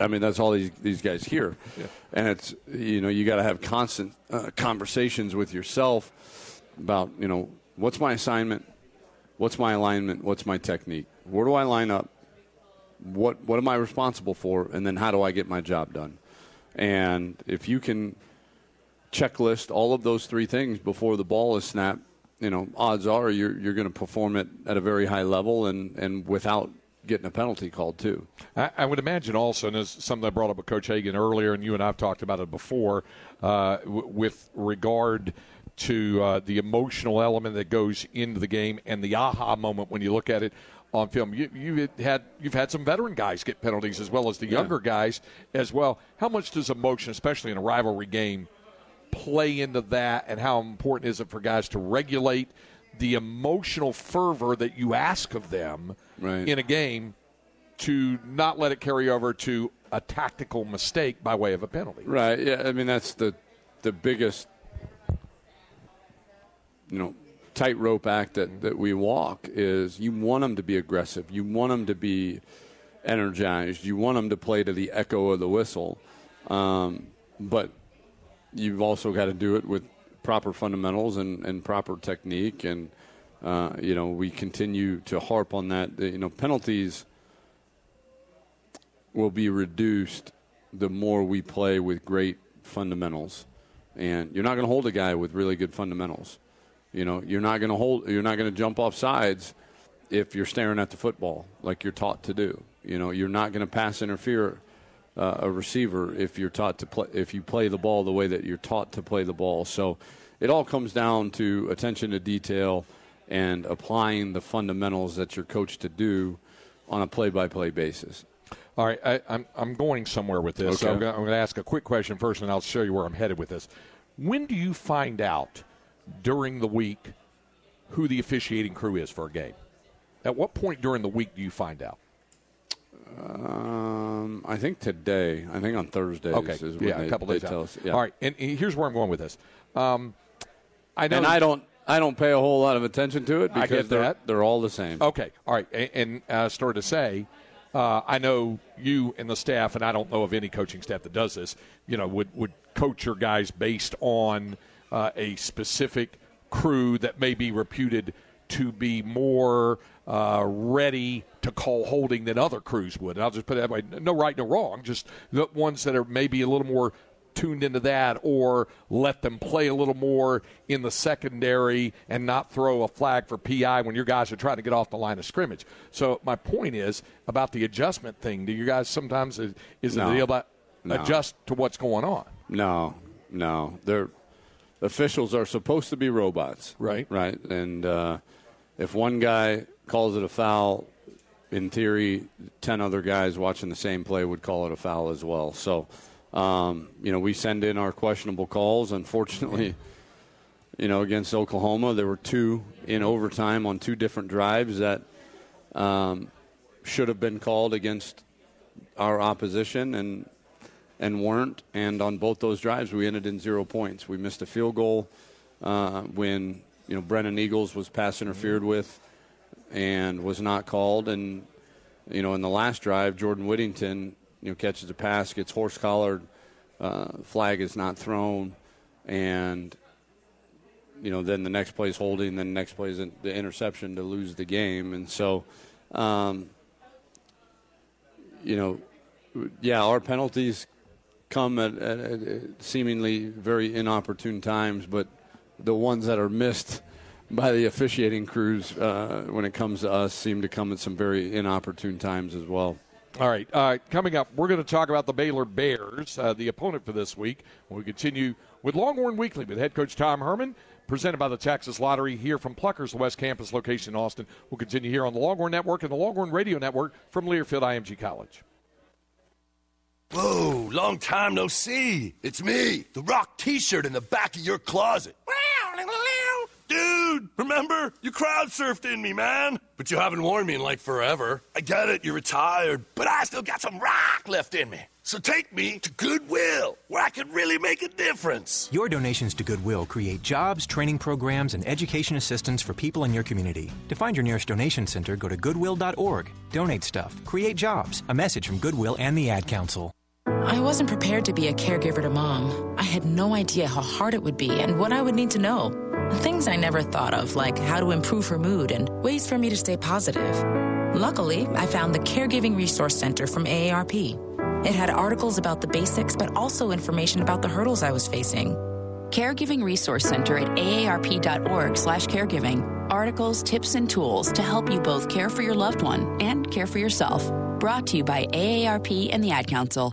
I mean, that's all these these guys hear, yeah. and it's you know you got to have constant uh, conversations with yourself about you know what's my assignment, what's my alignment, what's my technique, where do I line up, what what am I responsible for, and then how do I get my job done, and if you can checklist all of those three things before the ball is snapped, you know, odds are you're you're going to perform it at a very high level and and without getting a penalty called too. I, I would imagine also, and this is something I brought up with Coach Hagen earlier, and you and I have talked about it before, uh, w- with regard to uh, the emotional element that goes into the game and the aha moment when you look at it on film. You, you had you've had some veteran guys get penalties as well as the younger guys as well. How much does emotion, especially in a rivalry game, play into that, and how important is it for guys to regulate the emotional fervor that you ask of them Right. in a game to not let it carry over to a tactical mistake by way of a penalty? Right. Yeah. I mean, that's the the biggest, you know, tightrope act that, that we walk is you want them to be aggressive. You want them to be energized. You want them to play to the echo of the whistle. Um, but you've also got to do it with proper fundamentals and, and proper technique. And, uh, you know, we continue to harp on that. You know, penalties will be reduced the more we play with great fundamentals. And you're not going to hold a guy with really good fundamentals. You know, you're not going to hold. You're not going to jump off sides if you're staring at the football like you're taught to do. You know, you're not going to pass interfere uh, a receiver if you're taught to play. If you play the ball the way that you're taught to play the ball. So, it all comes down to attention to detail and applying the fundamentals that you're coached to do on a play-by-play basis. All right, I, I'm, I'm going somewhere with this. Okay. I'm I'm going to ask a quick question first, and I'll show you where I'm headed with this. When do you find out during the week who the officiating crew is for a game? At what point during the week do you find out? Um, I think today. I think on Thursday. Okay, yeah, they, a couple days tell out. us. Yeah. All right, and here's where I'm going with this. Um, I know, and I don't. I don't pay a whole lot of attention to it I because they're, that. they're all the same. Okay, all right, and, and uh, started to say, uh, I know you and the staff, and I don't know of any coaching staff that does this. You know, would would coach your guys based on uh, a specific crew that may be reputed to be more uh, ready to call holding than other crews would. And I'll just put it that way: no right, no wrong. Just the ones that are maybe a little more tuned into that or let them play a little more in the secondary and not throw a flag for PI when your guys are trying to get off the line of scrimmage. So my point is about the adjustment thing. Do you guys sometimes is, is No. the deal about No. adjust to what's going on? No, no. They're officials are supposed to be robots, right? Right. And uh, if one guy calls it a foul, in theory, ten other guys watching the same play would call it a foul as well. So, um, you know, we send in our questionable calls. Unfortunately, *laughs* you know, against Oklahoma, there were two in overtime on two different drives that um, should have been called against our opposition and and weren't. And on both those drives, we ended in zero points. We missed a field goal uh, when you know Brennan Eagles was pass interfered with and was not called. And you know in the last drive, Jordan Whittington you know catches a pass, gets horse collared, uh, flag is not thrown, and you know then the next play is holding, then the next play is in- the interception to lose the game. And so. Um, you know, yeah, our penalties come at, at, at seemingly very inopportune times, but the ones that are missed by the officiating crews uh, when it comes to us seem to come at some very inopportune times as well. All right. Uh, coming up, we're going to talk about the Baylor Bears, uh, the opponent for this week. We continue with Longhorn Weekly with head coach Tom Herman, presented by the Texas Lottery here from Plucker's West Campus location in Austin. We'll continue here on the Longhorn Network and the Longhorn Radio Network from Learfield IMG College. Whoa, long time no see. It's me, the rock t shirt in the back of your closet. Dude, remember? You crowd surfed in me, man. But you haven't worn me in like forever. I get it, you're retired, but I still got some rock left in me. So take me to Goodwill, where I can really make a difference. Your donations to Goodwill create jobs, training programs, and education assistance for people in your community. To find your nearest donation center, go to goodwill.org. Donate stuff, create jobs. A message from Goodwill and the Ad Council. I wasn't prepared to be a caregiver to mom. I had no idea how hard it would be and what I would need to know. Things I never thought of, like how to improve her mood and ways for me to stay positive. Luckily, I found the Caregiving Resource Center from AARP. It had articles about the basics, but also information about the hurdles I was facing. Caregiving Resource Center at aarp.org/caregiving. Articles, tips, and tools to help you both care for your loved one and care for yourself. Brought to you by AARP and the Ad Council.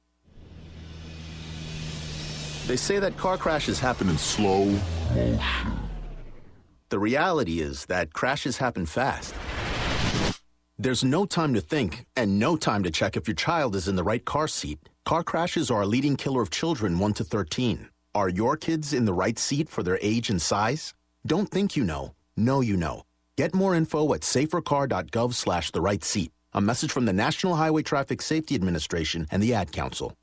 They say that car crashes happen in slow motion. The reality is that crashes happen fast. There's no time to think and no time to check if your child is in the right car seat. Car crashes are a leading killer of children 1 to 13. Are your kids in the right seat for their age and size? Don't think you know. Know you know. Get more info at safercar.gov slash the right seat. A message from the National Highway Traffic Safety Administration and the Ad Council.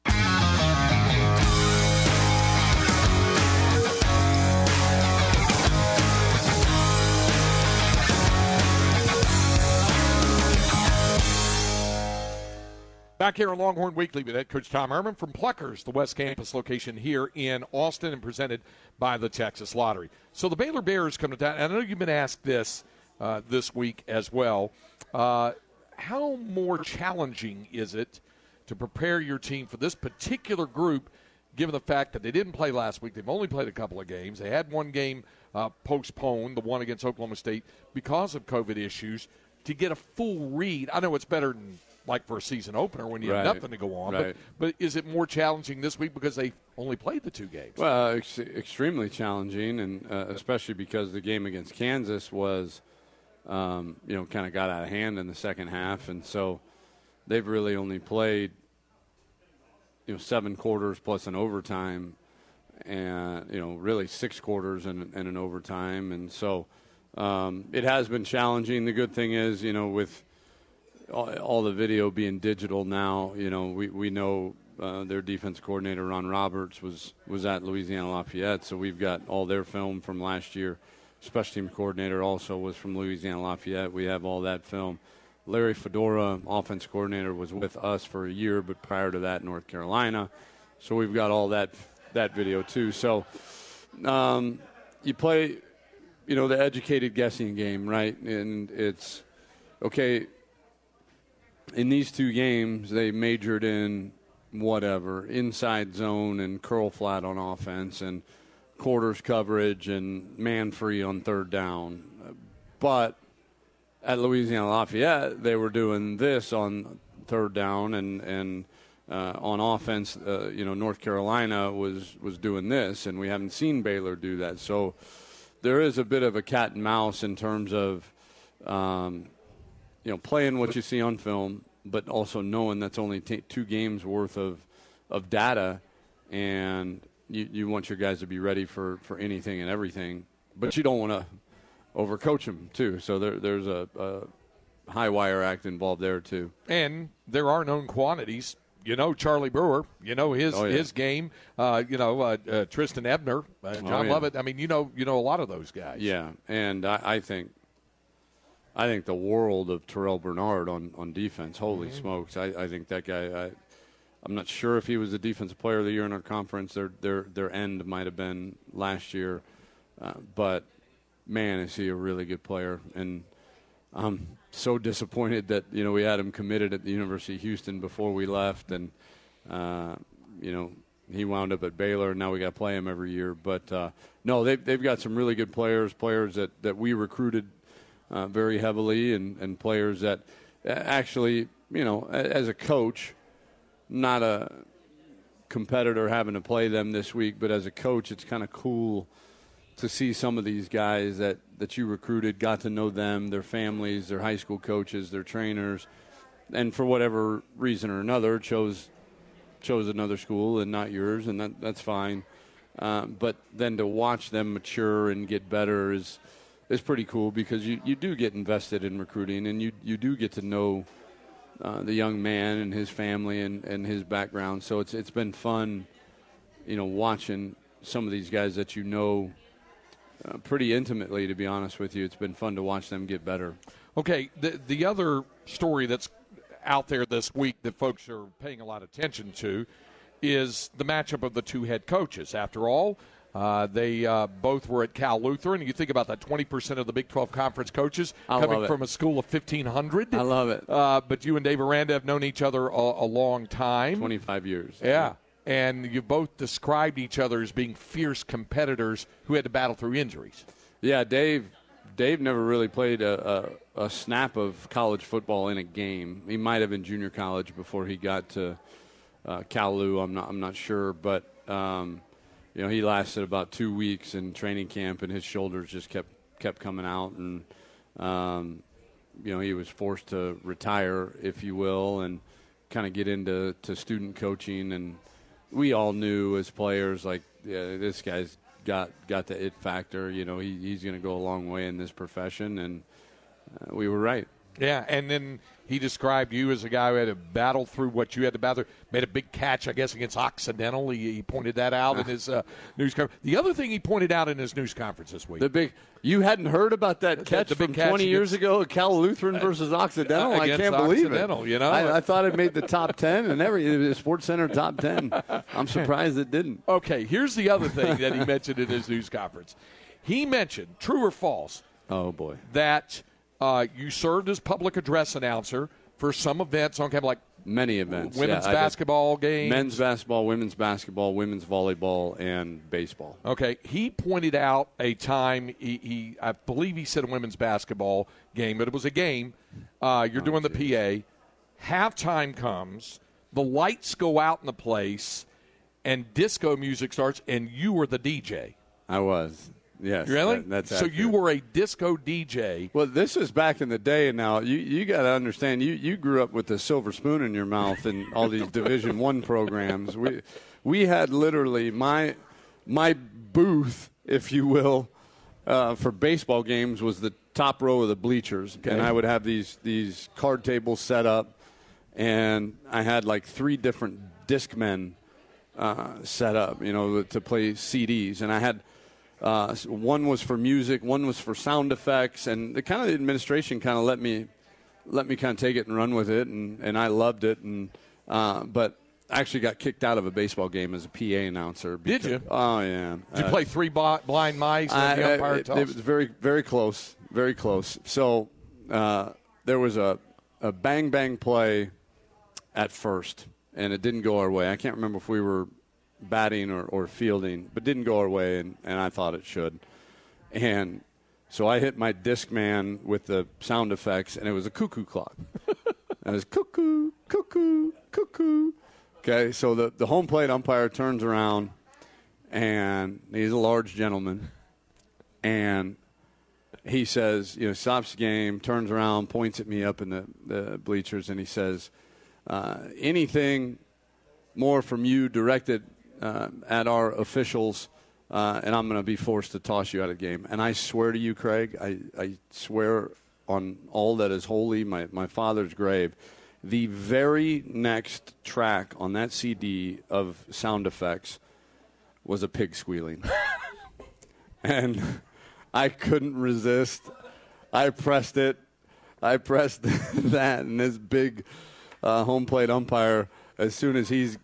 Back here on Longhorn Weekly with head coach Tom Herman from Pluckers, the West Campus location here in Austin, and presented by the Texas Lottery. So the Baylor Bears come to town. And I know you've been asked this uh, this week as well. Uh, how more challenging is it to prepare your team for this particular group, given the fact that they didn't play last week? They've only played a couple of games. They had one game uh, postponed, the one against Oklahoma State, because of COVID issues. To get a full read, I know it's better than like for a season opener when you Right. have nothing to go on. Right. But, but is it more challenging this week because they only played the two games? Well, ex- extremely challenging, and uh, especially because the game against Kansas was, um, you know, kind of got out of hand in the second half, and so they've really only played, you know, seven quarters plus an overtime, and you know, really six quarters and, and an overtime, and so um, it has been challenging. The good thing is, you know, with all, all the video being digital now, you know, we, we know uh, their defense coordinator Ron Roberts was was at Louisiana Lafayette, so we've got all their film from last year. Special team coordinator also was from Louisiana Lafayette. We have all that film. Larry Fedora, offense coordinator, was with us for a year, but prior to that, North Carolina. So we've got all that that video too. So um, you play, you know, the educated guessing game, right? And it's okay in these two games, they majored in whatever inside zone and curl flat on offense and quarters coverage and man free on third down. But at Louisiana Lafayette, they were doing this on third down and and uh, on offense. Uh, you know, North Carolina was was doing this, and we haven't seen Baylor do that. So there is a bit of a cat and mouse in terms of. Um, you know, playing what you see on film, but also knowing that's only t- two games worth of of data, and you, you want your guys to be ready for, for anything and everything, but you don't want to overcoach them too. So there, there's a, a high wire act involved there too. And there are known quantities. You know Charlie Brewer. You know his Oh, yeah. his game. Uh, you know uh, uh, Trestan Ebner, uh, John Oh, yeah. Lovett. I mean, you know you know a lot of those guys. Yeah, and I, I think I think the world of Terrell Bernard on, on defense. Holy Mhm. smokes! I, I think that guy. I, I'm not sure if he was the defensive player of the year in our conference. Their their their end might have been last year, uh, but man, is he a really good player. And I'm so disappointed that you know we had him committed at the University of Houston before we left, and uh, you know he wound up at Baylor. and Now we got to play him every year. But uh, no, they've they've got some really good players, players that that we recruited uh, very heavily, and and players that uh, actually you know as a coach, not a competitor having to play them this week, but as a coach, it's kind of cool to see some of these guys that, that you recruited, got to know them, their families, their high school coaches, their trainers, and for whatever reason or another, chose chose another school and not yours, and that, that's fine. Uh, but then to watch them mature and get better is is pretty cool because you, you do get invested in recruiting and you, you do get to know uh, the young man and his family and, and his background. So it's it's been fun, you know, watching some of these guys that you know uh, pretty intimately. To be honest with you, it's been fun to watch them get better. Okay, the the other story that's out there this week that folks are paying a lot of attention to is the matchup of the two head coaches. After all, uh, they uh, both were at Cal Lutheran. You think about that 20% of the Big 12 conference coaches I coming from a school of 1,500. I love it. Uh, but you and Dave Aranda have known each other a, a long time. 25 years. Yeah. And you both described each other as being fierce competitors who had to battle through injuries. Yeah, Dave. Dave never really played a, a, a snap of college football in a game. He might have in junior college before he got to uh, Cal Lu. I'm not. I'm not sure, but um, you know, he lasted about two weeks in training camp, and his shoulders just kept kept coming out, and um, you know, he was forced to retire, if you will, and kind of get into to student coaching. And we all knew as players, like, yeah, this guy's got got the it factor. You know, he, he's going to go a long way in this profession, and uh, we were right. Yeah, and then he described you as a guy who had to battle through what you had to battle through. Made a big catch, I guess, against Occidental. He, he pointed that out in ah. his uh, news conference. The other thing he pointed out in his news conference this week. The big you hadn't heard about that catch the from catch 20 years ago, Cal Lutheran uh, versus Occidental. Uh, I can't believe Occidental, it. you know? I, I thought it made the top 10 and every Sports Center top 10. I'm surprised it didn't. Okay, here's the other thing that he mentioned in his news conference. He mentioned, true or false, Oh boy. that uh, you served as public address announcer for some events on campus, like Many events. women's Yeah, basketball games. Men's basketball, women's basketball, women's volleyball, and baseball. Okay, he pointed out a time he, he I believe he said a women's basketball game, but it was a game. Uh, Oh, you're doing the PA. Halftime comes, the lights go out in the place, and disco music starts, and you were the DJ. I was. Yes. Really? that- that's so accurate. you were a disco DJ. Well, this is back in the day. Now you you got to understand. You you grew up with a silver spoon in your mouth and all these *laughs* Division One programs. We we had literally my my booth, if you will, uh, for baseball games was the top row of the bleachers, and I would have these these card tables set up, and I had like three different discmen uh, set up, you know, to play CDs, and I had. Uh, one was for music, one was for sound effects, and the kind of the administration kind of let me let me kind of take it and run with it, and, and I loved it. And uh, but I actually got kicked out of a baseball game as a PA announcer. Did you? Oh yeah. Did you Uh, play three blind mice and the I- it, it was very very close, very close. So uh, there was a a bang bang play at first, and it didn't go our way. I can't remember if we were batting or, or fielding, but didn't go our way, and, and I thought it should. And so I hit my disc man with the sound effects, and it was a cuckoo clock. *laughs* and it was cuckoo, cuckoo, cuckoo. Okay, so the, the home plate umpire turns around, and he's a large gentleman, and he says, you know, stops the game, turns around, points at me up in the, the bleachers, and he says, uh, anything more from you directed uh, at our officials, uh, and I'm going to be forced to toss you out of the game. And I swear to you, Craig, I, I swear on all that is holy, my, my father's grave, the very next track on that CD of sound effects was a pig squealing. *laughs* and I couldn't resist. I pressed it. I pressed *laughs* that, and this big uh, home plate umpire, as soon as he's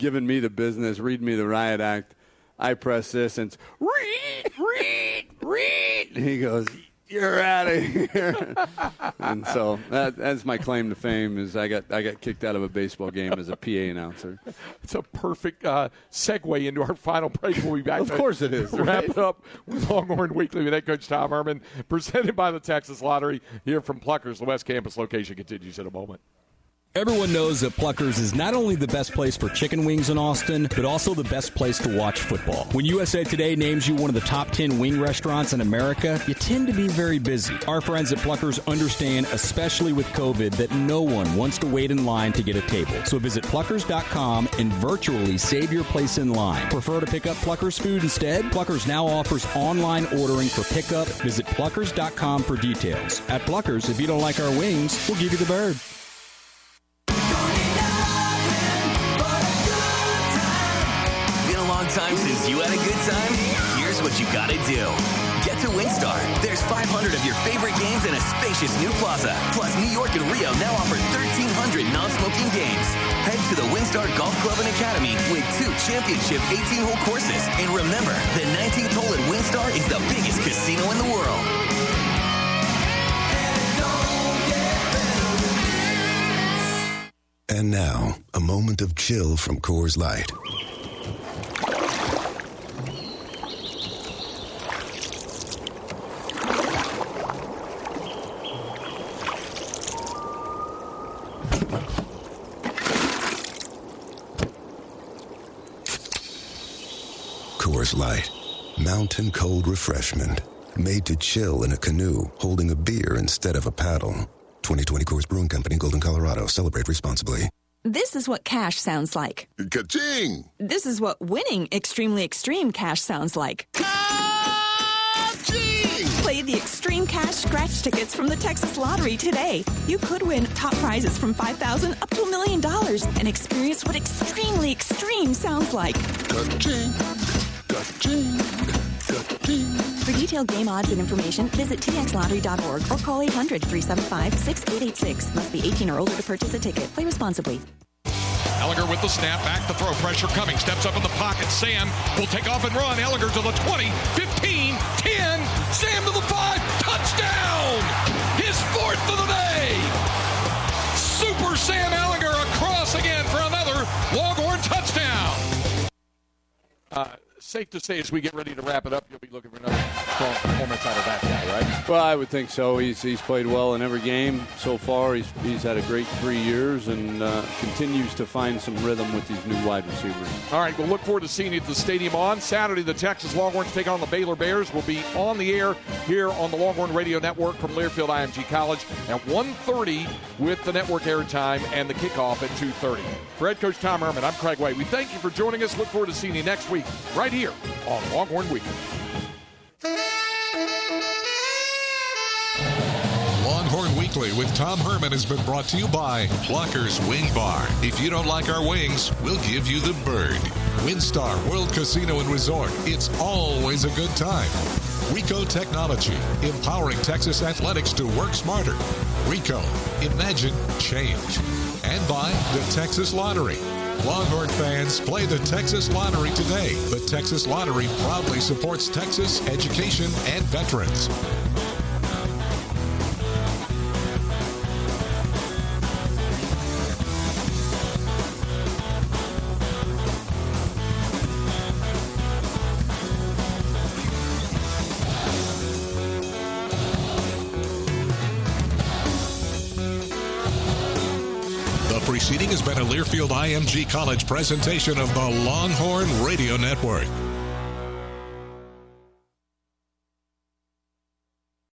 giving me the business, read me the riot act, I press this, and it's read, read, read. And he goes, "You're out of here." *laughs* and so that, that's my claim to fame is I got I got kicked out of a baseball game as a PA announcer. It's a perfect uh, segue into our final break. We'll be back. Of course it is, Wrap right? it up with Longhorn Weekly with head coach Tom Herman, presented by the Texas Lottery. Here from Pluckers, the West Campus location continues in a moment. Everyone knows that Pluckers is not only the best place for chicken wings in Austin, but also the best place to watch football. When USA Today names you one of the top 10 wing restaurants in America, you tend to be very busy. Our friends at Pluckers understand, especially with COVID, that no one wants to wait in line to get a table. So visit pluckers.com and virtually save your place in line. Prefer to pick up Pluckers food instead? Pluckers now offers online ordering for pickup. Visit pluckers.com for details. At Pluckers, if you don't like our wings, we'll give you the bird. Time since you had a good time? Here's what you gotta do. Get to WinStar. There's 500 of your favorite games in a spacious new plaza. Plus, New York and Rio now offer 1,300 non-smoking games. Head to the WinStar Golf Club and Academy with two championship 18-hole courses. And remember, the 19th hole at WinStar is the biggest casino in the world. And now, a moment of chill from Coors Light. Coors Light, mountain cold refreshment, made to chill in a canoe, holding a beer instead of a paddle. 2020 Coors Brewing Company, Golden, Colorado. Celebrate responsibly. This is what cash sounds like. Ka-ching! This is what winning extremely extreme cash sounds like. Play the Extreme Cash scratch tickets from the Texas Lottery today. You could win top prizes from 5000 up to a million dollars and experience what extremely extreme sounds like. Ka-ching! Ka-ching! For detailed game odds and information, visit txlottery.org or call 800-375-6886. Must be 18 or older to purchase a ticket. Play responsibly. Ehlinger with the snap, back to throw, pressure coming, steps up in the pocket. Sam will take off and run. Ehlinger to the 20, 15, 10. Sam to the 5, touchdown! His fourth of the day! Super Sam safe to say as we get ready to wrap it up, you'll be looking for another strong performance out of that guy, right? Well, I would think so. He's he's played well in every game so far. He's he's had a great three years and uh, continues to find some rhythm with these new wide receivers. All right, we'll look forward to seeing you at the stadium on Saturday. The Texas Longhorns take on the Baylor Bears. We'll be on the air here on the Longhorn Radio Network from Learfield IMG College at 1.30 with the network airtime and the kickoff at 2.30. For head coach Tom Herman, I'm Craig Way. We thank you for joining us. Look forward to seeing you next week right here on Longhorn Weekly. Longhorn Weekly with Tom Herman has been brought to you by Pluckers Wing Bar. If you don't like our wings, we'll give you the bird. WinStar World Casino and Resort. It's always a good time. Ricoh Technology, empowering Texas athletics to work smarter. Ricoh, imagine change. And by the Texas Lottery. Longhorn fans, play the Texas Lottery today. The Texas Lottery proudly supports Texas education and veterans. Learfield IMG College presentation of the Longhorn Radio Network.